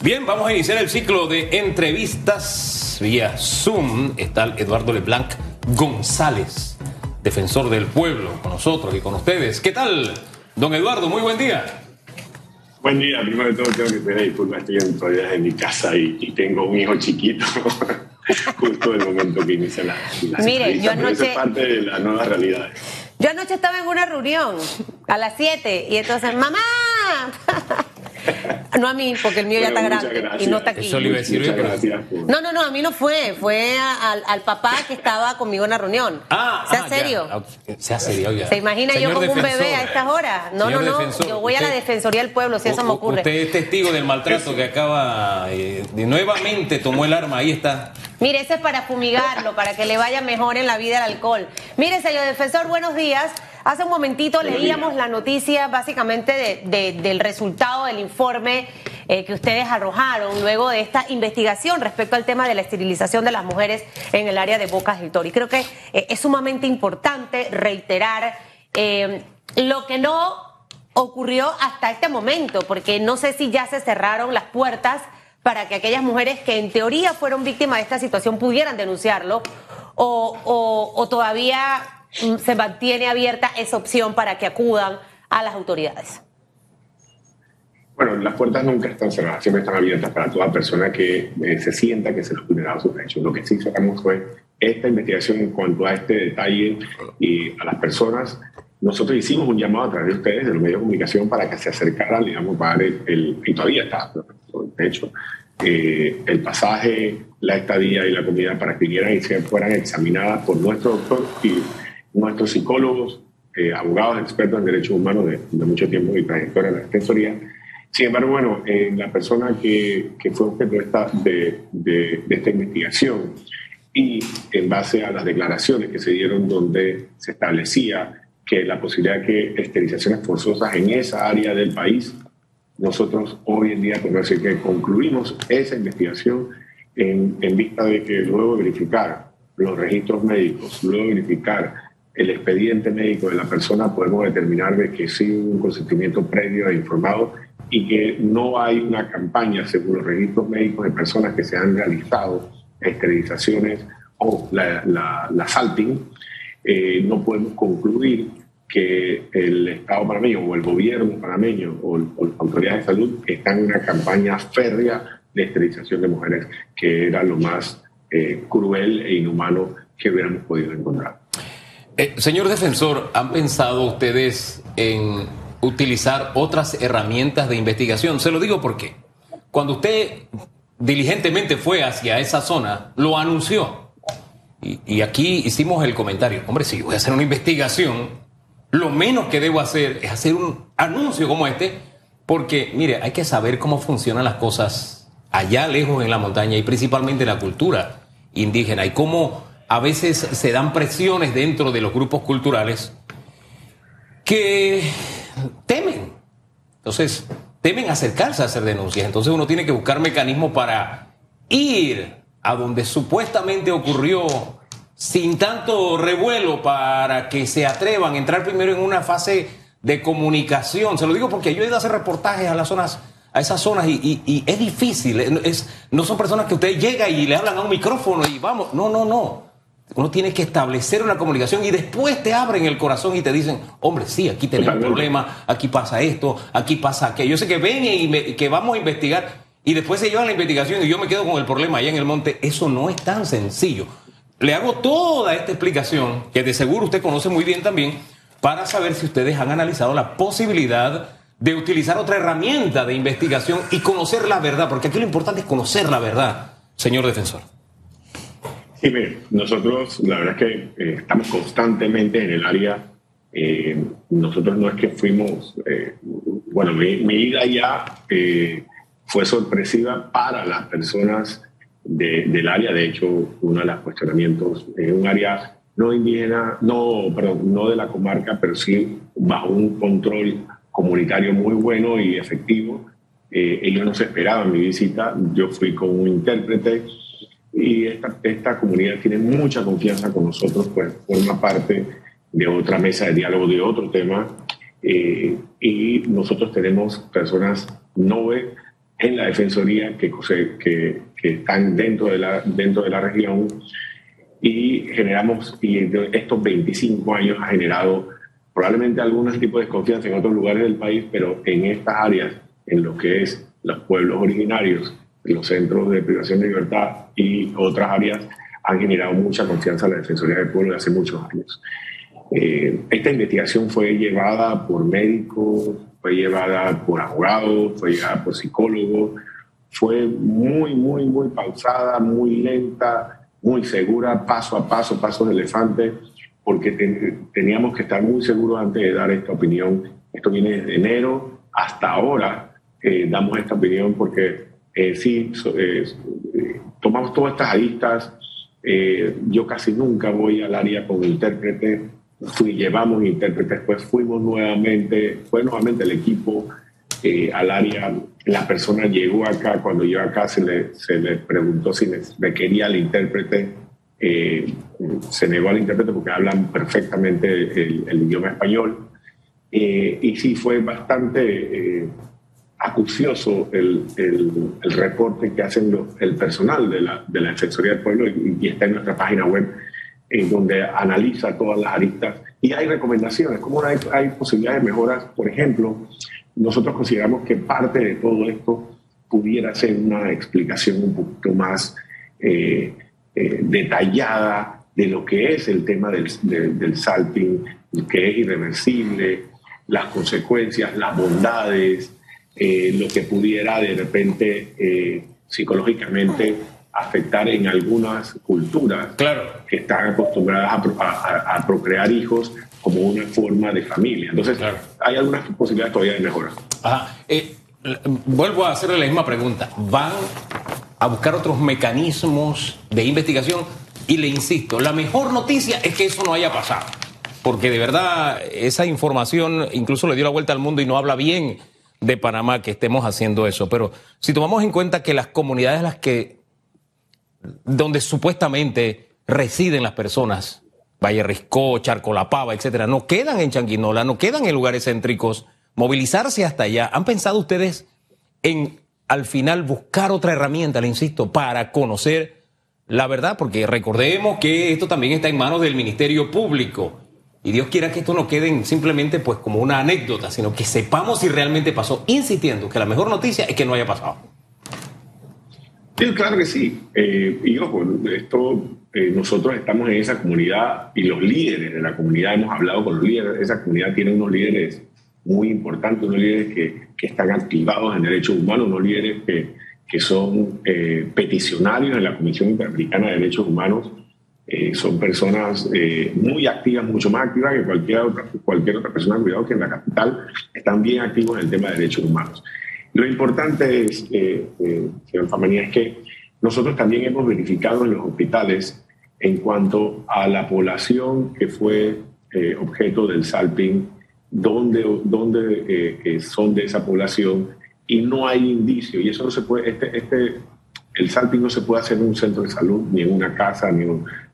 Bien, vamos a iniciar el ciclo de entrevistas vía Zoom. Está Eduardo Leblanc González, defensor del pueblo, con nosotros y con ustedes. ¿Qué tal, don Eduardo? Muy buen día. Buen día. Primero de todo, tengo que pedir disculpas. Estoy en todavía en mi casa y, tengo un hijo chiquito. Justo en el momento que inicia la, la Mire, yo anoche... Eso es parte de la nueva realidad. Yo anoche estaba en una reunión a las 7 y entonces, mamá, no a mí, porque el mío ya está grande y no está aquí. Eso le iba a decir, Muchas gracias. No, no, no, a mí no fue, fue a- al, al papá que estaba conmigo en la reunión. Ah, ¿Sea ah, serio? ya. Sea serio, ya. ¿Se imagina yo como un bebé a estas horas? No, Señor no, no, defensor, yo voy a la Defensoría del Pueblo, si eso me ocurre. Usted es testigo del maltrato que acaba eh, de nuevamente tomó el arma, ahí está. Mire, ese es para fumigarlo, para que le vaya mejor en la vida el alcohol. Mire, señor defensor, buenos días. Hace un momentito leíamos la noticia básicamente de- de- del resultado del informe eh, que ustedes arrojaron luego de esta investigación respecto al tema de la esterilización de las mujeres en el área de Bocas del Toro. Y creo que eh, es sumamente importante reiterar eh, lo que no ocurrió hasta este momento, porque no sé si ya se cerraron las puertas para que aquellas mujeres que en teoría fueron víctimas de esta situación pudieran denunciarlo o, o- o todavía se mantiene abierta esa opción para que acudan a las autoridades. Bueno, las puertas nunca están cerradas, siempre están abiertas para toda persona que eh, se sienta que se les vulnerado sus derechos. Lo que sí sacamos fue esta investigación en cuanto a este detalle y a las personas. Nosotros hicimos un llamado a través de ustedes, de los medios de comunicación, para que se acercaran, digamos, para el, el- y todavía está, de hecho, eh, el pasaje, la estadía y la comida para que vinieran y se fueran examinadas por nuestro doctor y nuestros psicólogos, eh, abogados expertos en derechos humanos de, de mucho tiempo y trayectoria en la defensoría. Sin embargo, bueno, eh, la persona que, que fue objeto de esta, de, de- de esta investigación y en base a las declaraciones que se dieron donde se establecía que la posibilidad de que esterilizaciones forzosas en esa área del país, nosotros hoy en día podemos decir que concluimos esa investigación en, en vista de que luego de verificar los registros médicos, luego de verificar el expediente médico de la persona, podemos determinar de que sí hubo un consentimiento previo e informado y que no hay una campaña, según los registros médicos, de personas que se han realizado esterilizaciones o la, la, salting, eh, no podemos concluir que el Estado panameño o el gobierno panameño o, o las autoridades de salud están en una campaña férrea de esterilización de mujeres, que era lo más eh, cruel e inhumano que hubiéramos podido encontrar. Eh, señor defensor, ¿han pensado ustedes en utilizar otras herramientas de investigación? Se lo digo porque cuando usted diligentemente fue hacia esa zona, lo anunció. Y, aquí hicimos el comentario, hombre, si voy a hacer una investigación, lo menos que debo hacer es hacer un anuncio como este, porque, mire, hay que saber cómo funcionan las cosas allá lejos en la montaña y principalmente la cultura indígena y cómo a veces se dan presiones dentro de los grupos culturales que temen. Entonces, temen acercarse a hacer denuncias. Entonces uno tiene que buscar mecanismos para ir a donde supuestamente ocurrió sin tanto revuelo para que se atrevan a entrar primero en una fase de comunicación. Se lo digo porque yo he ido a hacer reportajes a las zonas, a esas zonas y, es difícil. Es, no son personas que usted llega y le hablan a un micrófono y vamos. No, no, no. Uno tiene que establecer una comunicación y después te abren el corazón y te dicen, hombre, sí, aquí tenemos un problema, aquí pasa esto, aquí pasa aquello. Yo sé que ven y me- que vamos a investigar y después se llevan la investigación y yo me quedo con el problema allá en el monte. Eso no es tan sencillo. Le hago toda esta explicación, que de seguro usted conoce muy bien también, para saber si ustedes han analizado la posibilidad de utilizar otra herramienta de investigación y conocer la verdad, porque aquí lo importante es conocer la verdad, señor defensor. Sí, mire, nosotros la verdad es que eh, estamos constantemente en el área. eh, nosotros no es que fuimos, eh, bueno, mi, mi ida allá eh, fue sorpresiva para las personas de- del área. De hecho, uno de los cuestionamientos en un área no indígena, no, perdón, no de la comarca, pero sí bajo un control comunitario muy bueno y efectivo. Eh, ellos no se esperaban mi visita. Yo fui con un intérprete y esta, esta comunidad tiene mucha confianza con nosotros, pues forma parte de otra mesa de diálogo de otro tema eh, y nosotros tenemos personas NOVE en la Defensoría que, que, que están dentro de, la, dentro de la región y generamos, y estos 25 años ha generado probablemente algún tipo de desconfianza en otros lugares del país, pero en estas áreas, en lo que es los pueblos originarios, los centros de privación de libertad y otras áreas, han generado mucha confianza en la Defensoría del Pueblo de hace muchos años. Eh, esta investigación fue llevada por médicos, fue llevada por abogados, fue llevada por psicólogos, fue muy, muy, muy pausada, muy lenta, muy segura, paso a paso, paso de elefante, porque teníamos que estar muy seguros antes de dar esta opinión. Esto viene desde enero hasta ahora, eh, damos esta opinión porque eh, sí, eh, tomamos todas estas aristas. yo casi nunca voy al área con intérprete. Fui, llevamos intérpretes, después fuimos nuevamente, fue nuevamente el equipo eh, al área, la persona llegó acá, cuando llegó acá se le, se le preguntó si me, quería el intérprete, eh, se negó al intérprete porque hablan perfectamente el, idioma español, eh, y sí fue bastante acucioso el, el, el, reporte que hacen el personal de la, de la Defensoría del Pueblo y, y está en nuestra página web en donde analiza todas las aristas y hay recomendaciones, como hay, hay posibilidades de mejoras. Por ejemplo, nosotros consideramos que parte de todo esto pudiera ser una explicación un poquito más eh, eh, detallada de lo que es el tema del, del salting, que es irreversible, las consecuencias, las bondades, eh, lo que pudiera de repente psicológicamente afectar en algunas culturas que están acostumbradas a, procrear hijos como una forma de familia. Entonces, hay algunas posibilidades todavía de mejora. Eh, vuelvo a hacerle la misma pregunta. ¿Van a buscar otros mecanismos de investigación? Y le insisto, la mejor noticia es que eso no haya pasado. Porque de verdad, esa información incluso le dio la vuelta al mundo y no habla bien de Panamá que estemos haciendo eso. Pero si tomamos en cuenta que las comunidades las que donde supuestamente residen las personas, Valle Riscó, Charco La Pava, etcétera, no quedan en Changuinola, no quedan en lugares céntricos, movilizarse hasta allá. ¿Han pensado ustedes en al final buscar otra herramienta, le insisto, para conocer la verdad? Porque recordemos que esto también está en manos del Ministerio Público. Y Dios quiera que esto no quede simplemente pues como una anécdota, sino que sepamos si realmente pasó, insistiendo que la mejor noticia es que no haya pasado. Sí, claro que sí. Eh, y ojo, esto, eh, nosotros estamos en esa comunidad y los líderes de la comunidad, hemos hablado con los líderes, esa comunidad tiene unos líderes muy importantes, unos líderes que, que están activados en derechos humanos, unos líderes que, que son eh, peticionarios en la Comisión Interamericana de Derechos Humanos. Son personas muy activas, mucho más activas que cualquier otra, cualquier otra persona, cuidado que en la capital están bien activos en el tema de derechos humanos. Lo importante es, eh, eh, señor Famanía, es que nosotros también hemos verificado en los hospitales en cuanto a la población que fue eh, objeto del salping, dónde, dónde son de esa población y no hay indicio. Y eso no se puede, este, este, el salping no se puede hacer en un centro de salud, ni en una casa, ni,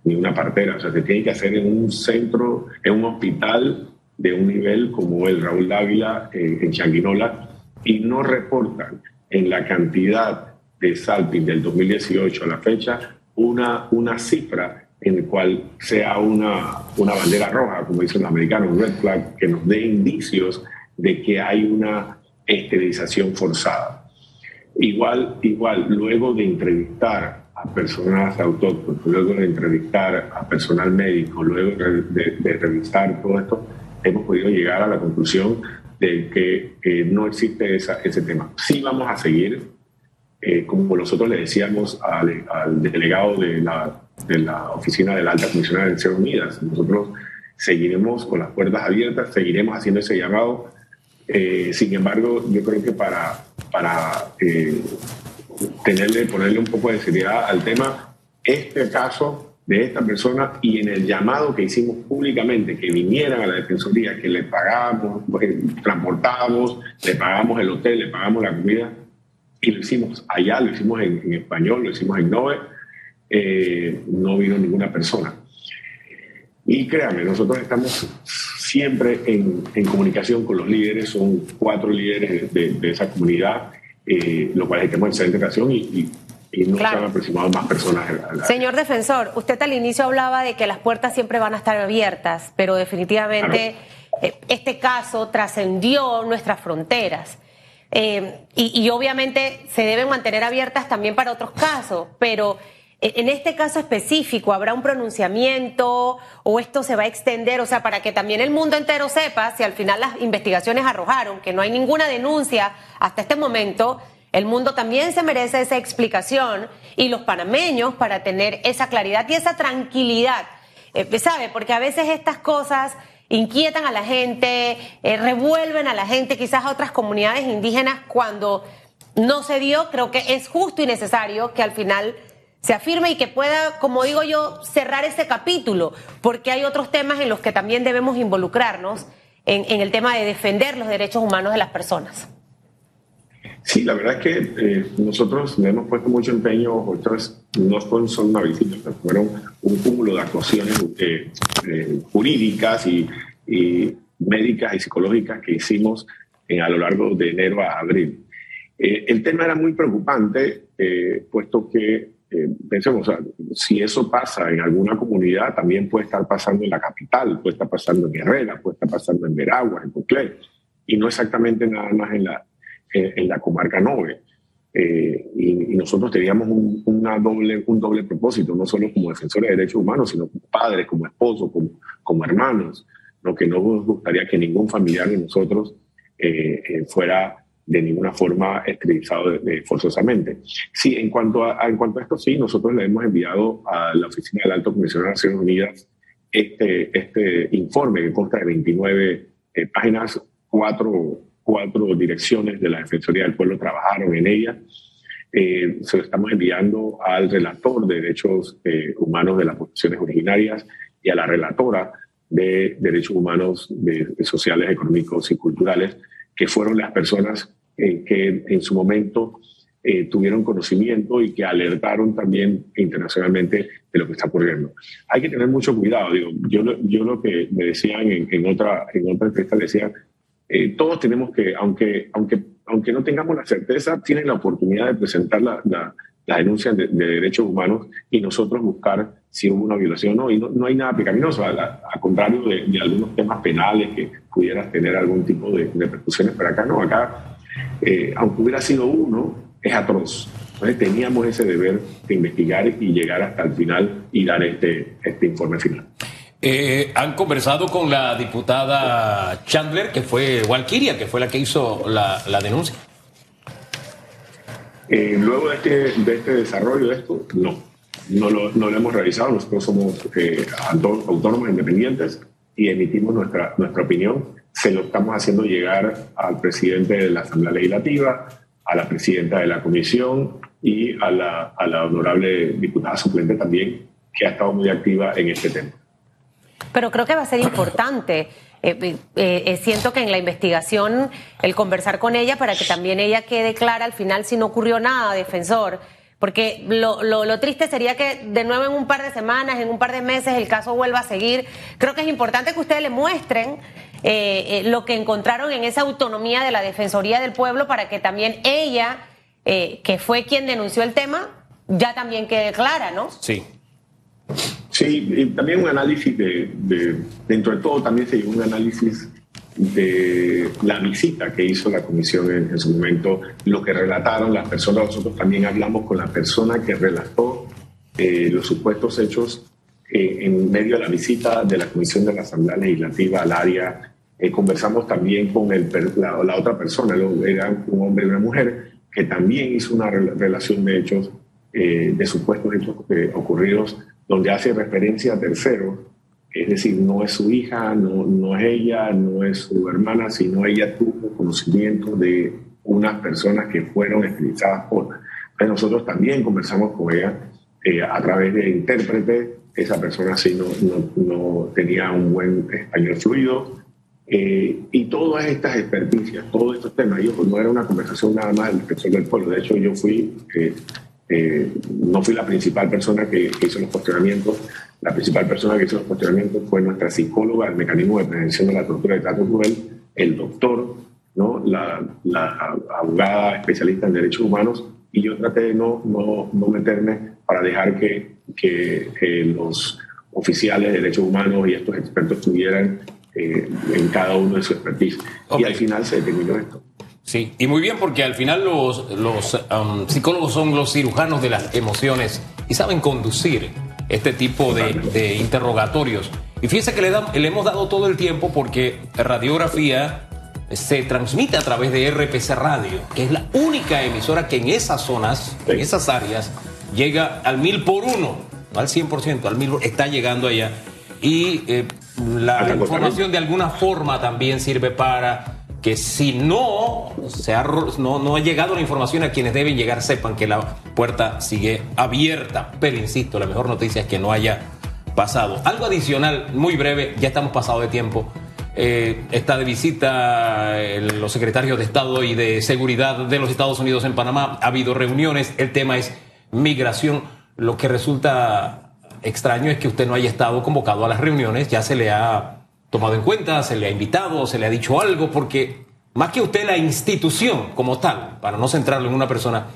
ni una partera. O sea, se tiene que hacer en un centro, en un hospital de un nivel como el Raúl Dávila en Changuinola, y no reportan en la cantidad de salping del 2018 a la fecha una, una cifra en la cual sea una, una bandera roja, como dicen los americanos, un red flag, que nos dé indicios de que hay una esterilización forzada. Igual, igual, luego de entrevistar a personas autóctonas, luego de entrevistar a personal médico, luego de, de revisar todo esto, hemos podido llegar a la conclusión de que no existe ese tema. Sí vamos a seguir, eh, como nosotros le decíamos al, delegado de la, de la, Oficina de la Alta Comisionada de Naciones Unidas, nosotros seguiremos con las puertas abiertas, seguiremos haciendo ese llamado. Eh, sin embargo, yo creo que para, para eh, tenerle, ponerle un poco de seriedad al tema, este caso de esta persona y en el llamado que hicimos públicamente, que vinieran a la Defensoría, que le pagábamos, transportábamos, le pagamos el hotel, le pagamos la comida, y lo hicimos allá, lo hicimos en, español, lo hicimos en Nove, eh, no vino ninguna persona. Y créame, nosotros estamos siempre en, en, comunicación con los líderes, son cuatro líderes de, de esa comunidad, eh, lo cual es que tenemos excelente relación y, no se han aproximado más personas. Señor defensor, usted al inicio hablaba de que las puertas siempre van a estar abiertas, pero definitivamente eh, este caso trascendió nuestras fronteras. Eh, y, obviamente se deben mantener abiertas también para otros casos, pero en este caso específico, ¿habrá un pronunciamiento o esto se va a extender? O sea, para que también el mundo entero sepa si al final las investigaciones arrojaron que no hay ninguna denuncia hasta este momento, el mundo también se merece esa explicación y los panameños para tener esa claridad y esa tranquilidad. Eh, ¿Sabe? Porque a veces estas cosas inquietan a la gente, eh, revuelven a la gente, quizás a otras comunidades indígenas cuando no se dio, creo que es justo y necesario que al final se afirme y que pueda, como digo yo, cerrar ese capítulo, porque hay otros temas en los que también debemos involucrarnos en, el tema de defender los derechos humanos de las personas. Sí, la verdad es que eh, nosotros le hemos puesto mucho empeño, otras no fueron solo una visita, fueron un cúmulo de actuaciones eh, eh, jurídicas y, médicas y psicológicas que hicimos a lo largo de enero a abril. el tema era muy preocupante, puesto que, pensemos, si eso pasa en alguna comunidad, también puede estar pasando en la capital, puede estar pasando en Herrera, puede estar pasando en Veragua, en Coclé, y no exactamente nada más en la, en, la comarca Nove. Eh, y, nosotros teníamos un, una doble, un doble propósito, no solo como defensores de derechos humanos, sino como padres, como esposos, como, como hermanos, lo que no nos gustaría que ningún familiar de nosotros eh, eh, fuera de ninguna forma esterilizado forzosamente. Sí, en cuanto, a, en cuanto a esto, sí, nosotros le hemos enviado a la Oficina del Alto Comisionado de Naciones Unidas este, este informe que consta de 29 páginas, cuatro cuatro direcciones de la Defensoría del Pueblo trabajaron en ella. Eh, se lo estamos enviando al relator de derechos eh, humanos de las poblaciones originarias y a la relatora de derechos humanos sociales, económicos y culturales, que fueron las personas eh, que en su momento tuvieron conocimiento y que alertaron también internacionalmente de lo que está ocurriendo. Hay que tener mucho cuidado. Digo, yo, yo lo que me decían en, en otra, en otra entrevista, decían, eh, todos tenemos que, aunque, aunque, aunque no tengamos la certeza, tienen la oportunidad de presentar la, la, denuncia de, derechos humanos y nosotros buscar si hubo una violación o no. Y no, hay nada pecaminoso, al, contrario de, algunos temas penales que pudieras tener algún tipo de, repercusiones, pero acá no, acá, eh, aunque hubiera sido uno, es atroz. Entonces teníamos ese deber de investigar y llegar hasta el final y dar este, este informe final. Eh, han conversado con la diputada Chandler, que fue Walkiria, que fue la que hizo la, denuncia. Eh, luego de este, de este desarrollo de esto, no. No lo, no lo hemos realizado. Nosotros somos eh, autónomos independientes y emitimos nuestra, nuestra opinión. Se lo estamos haciendo llegar al presidente de la Asamblea Legislativa, a la presidenta de la comisión y a la, a la honorable diputada suplente también, que ha estado muy activa en este tema. Pero creo que va a ser importante. Eh, eh, eh, siento que en la investigación el conversar con ella para que también ella quede clara al final si no ocurrió nada, defensor. Porque lo, lo, triste sería que de nuevo en un par de semanas, en un par de meses, el caso vuelva a seguir. Creo que es importante que ustedes le muestren lo que encontraron en esa autonomía de la Defensoría del Pueblo para que también ella, que fue quien denunció el tema, ya también quede clara, ¿no? Sí. Sí, y también un análisis de, dentro de todo también se un análisis de la visita que hizo la comisión en, su momento, lo que relataron las personas, nosotros también hablamos con la persona que relató eh, los supuestos hechos eh, en medio de la visita de la comisión de la Asamblea Legislativa al área, eh, conversamos también con el, la, otra persona, era un hombre y una mujer, que también hizo una relación de hechos, de supuestos hechos ocurridos donde hace referencia a terceros, es decir, no es su hija, no, no es ella, no es su hermana, sino ella tuvo conocimiento de unas personas que fueron estilizadas por. Entonces nosotros también conversamos con ella eh, a través de intérprete, esa persona sí no, no, tenía un buen español fluido, eh, y todas estas experticias, todos estos temas, yo, no era una conversación nada más del del pueblo, de hecho yo fui eh, eh, no fui la principal persona que, hizo los cuestionamientos. La principal persona que hizo los cuestionamientos fue nuestra psicóloga del mecanismo de prevención de la tortura y trato cruel, el doctor ¿no? la, la abogada especialista en derechos humanos, y yo traté de no, no, no meterme para dejar que, que los oficiales de derechos humanos y estos expertos estuvieran eh, en cada uno de su expertise. Y al final se determinó esto. Sí, y muy bien porque al final los, los um, psicólogos son los cirujanos de las emociones y saben conducir este tipo de, de interrogatorios. Y fíjense que le, le hemos dado todo el tiempo porque radiografía se transmite a través de RPC Radio, que es la única emisora que en esas zonas, en esas áreas, llega al mil por uno, no al 100%, al mil, está llegando allá. Y eh, la información de alguna forma también sirve para que si no, se ha, no, no ha llegado la información a quienes deben llegar, sepan que la puerta sigue abierta. Pero insisto, la mejor noticia es que no haya pasado. Algo adicional, muy breve, ya estamos pasados de tiempo. Eh, está de visita los secretarios de Estado y de Seguridad de los Estados Unidos en Panamá. Ha habido reuniones, el tema es migración. Lo que resulta extraño es que usted no haya estado convocado a las reuniones, ya se le ha tomado en cuenta, se le ha invitado, se le ha dicho algo, porque más que usted la institución como tal, para no centrarlo en una persona,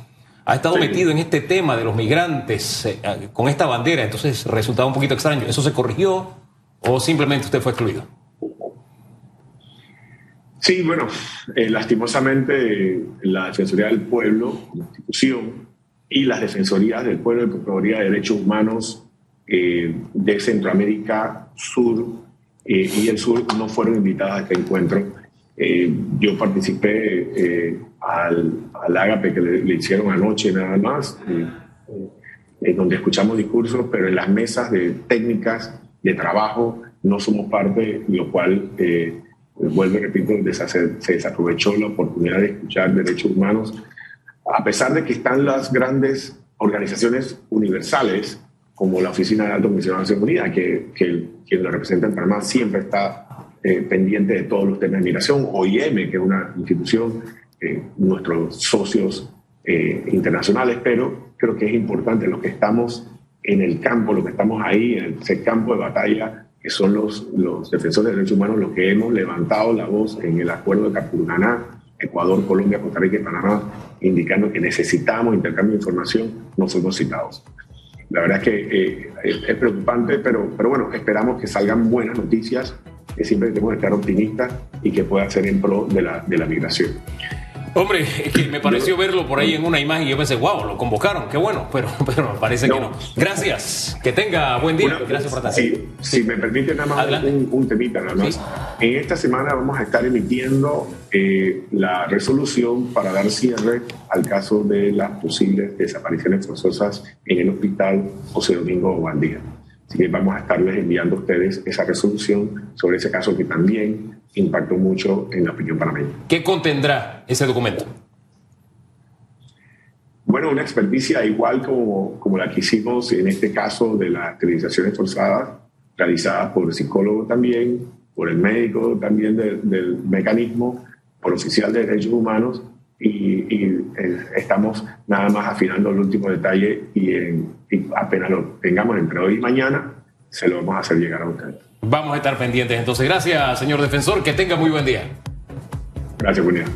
ha estado metido en este tema de los migrantes eh, con esta bandera, entonces resultaba un poquito extraño. ¿Eso se corrigió o simplemente usted fue excluido? Sí, bueno, eh, lastimosamente la Defensoría del Pueblo, la institución, y las Defensorías del Pueblo y Procuraduría de Derechos Humanos eh, de Centroamérica Sur eh, y el Sur no fueron invitadas a este encuentro. yo participé al, al ágape que le, hicieron anoche nada más, en donde escuchamos discursos, pero en las mesas de técnicas de trabajo no somos parte, lo cual vuelvo y repito, se desaprovechó la oportunidad de escuchar derechos humanos, a pesar de que están las grandes organizaciones universales, como la Oficina de Alto Comisionado de Naciones Unidas, que, que quien lo representa en Panamá siempre está eh, pendiente de todos los temas de migración, OIM, que es una institución, eh, nuestros socios eh, internacionales, pero creo que es importante los que estamos en el campo, los que estamos ahí, en ese campo de batalla, que son los, los defensores de derechos humanos los que hemos levantado la voz en el acuerdo de Capurganá, Ecuador, Colombia, Costa Rica y Panamá, indicando que necesitamos intercambio de información, no somos citados. La verdad es que eh, es, preocupante, pero, pero bueno, esperamos que salgan buenas noticias, que siempre tenemos que estar optimistas y que pueda ser en pro de la, de la migración. Hombre, es que me pareció verlo por ahí en una imagen y yo pensé, wow, lo convocaron, qué bueno, pero, pero parece que no. Gracias, que tenga buen día. Gracias por estar sí, Si me permite nada más un, temita nada más. En esta semana vamos a estar emitiendo eh, la resolución para dar cierre al caso de las posibles desapariciones forzosas en el hospital José Domingo Bandía. Así que vamos a estarles enviando a ustedes esa resolución sobre ese caso que también impactó mucho en la opinión panameña. ¿Qué contendrá ese documento? Bueno, una experticia igual como, como la que hicimos en este caso de las esterilizaciones forzadas, realizadas por el psicólogo también, por el médico también del mecanismo, por oficial de derechos humanos, y, eh, estamos nada más afinando el último detalle y, apenas lo tengamos entre hoy y mañana, se lo vamos a hacer llegar a usted. Vamos a estar pendientes entonces. Gracias, señor defensor. Que tenga muy buen día. Gracias, buen día.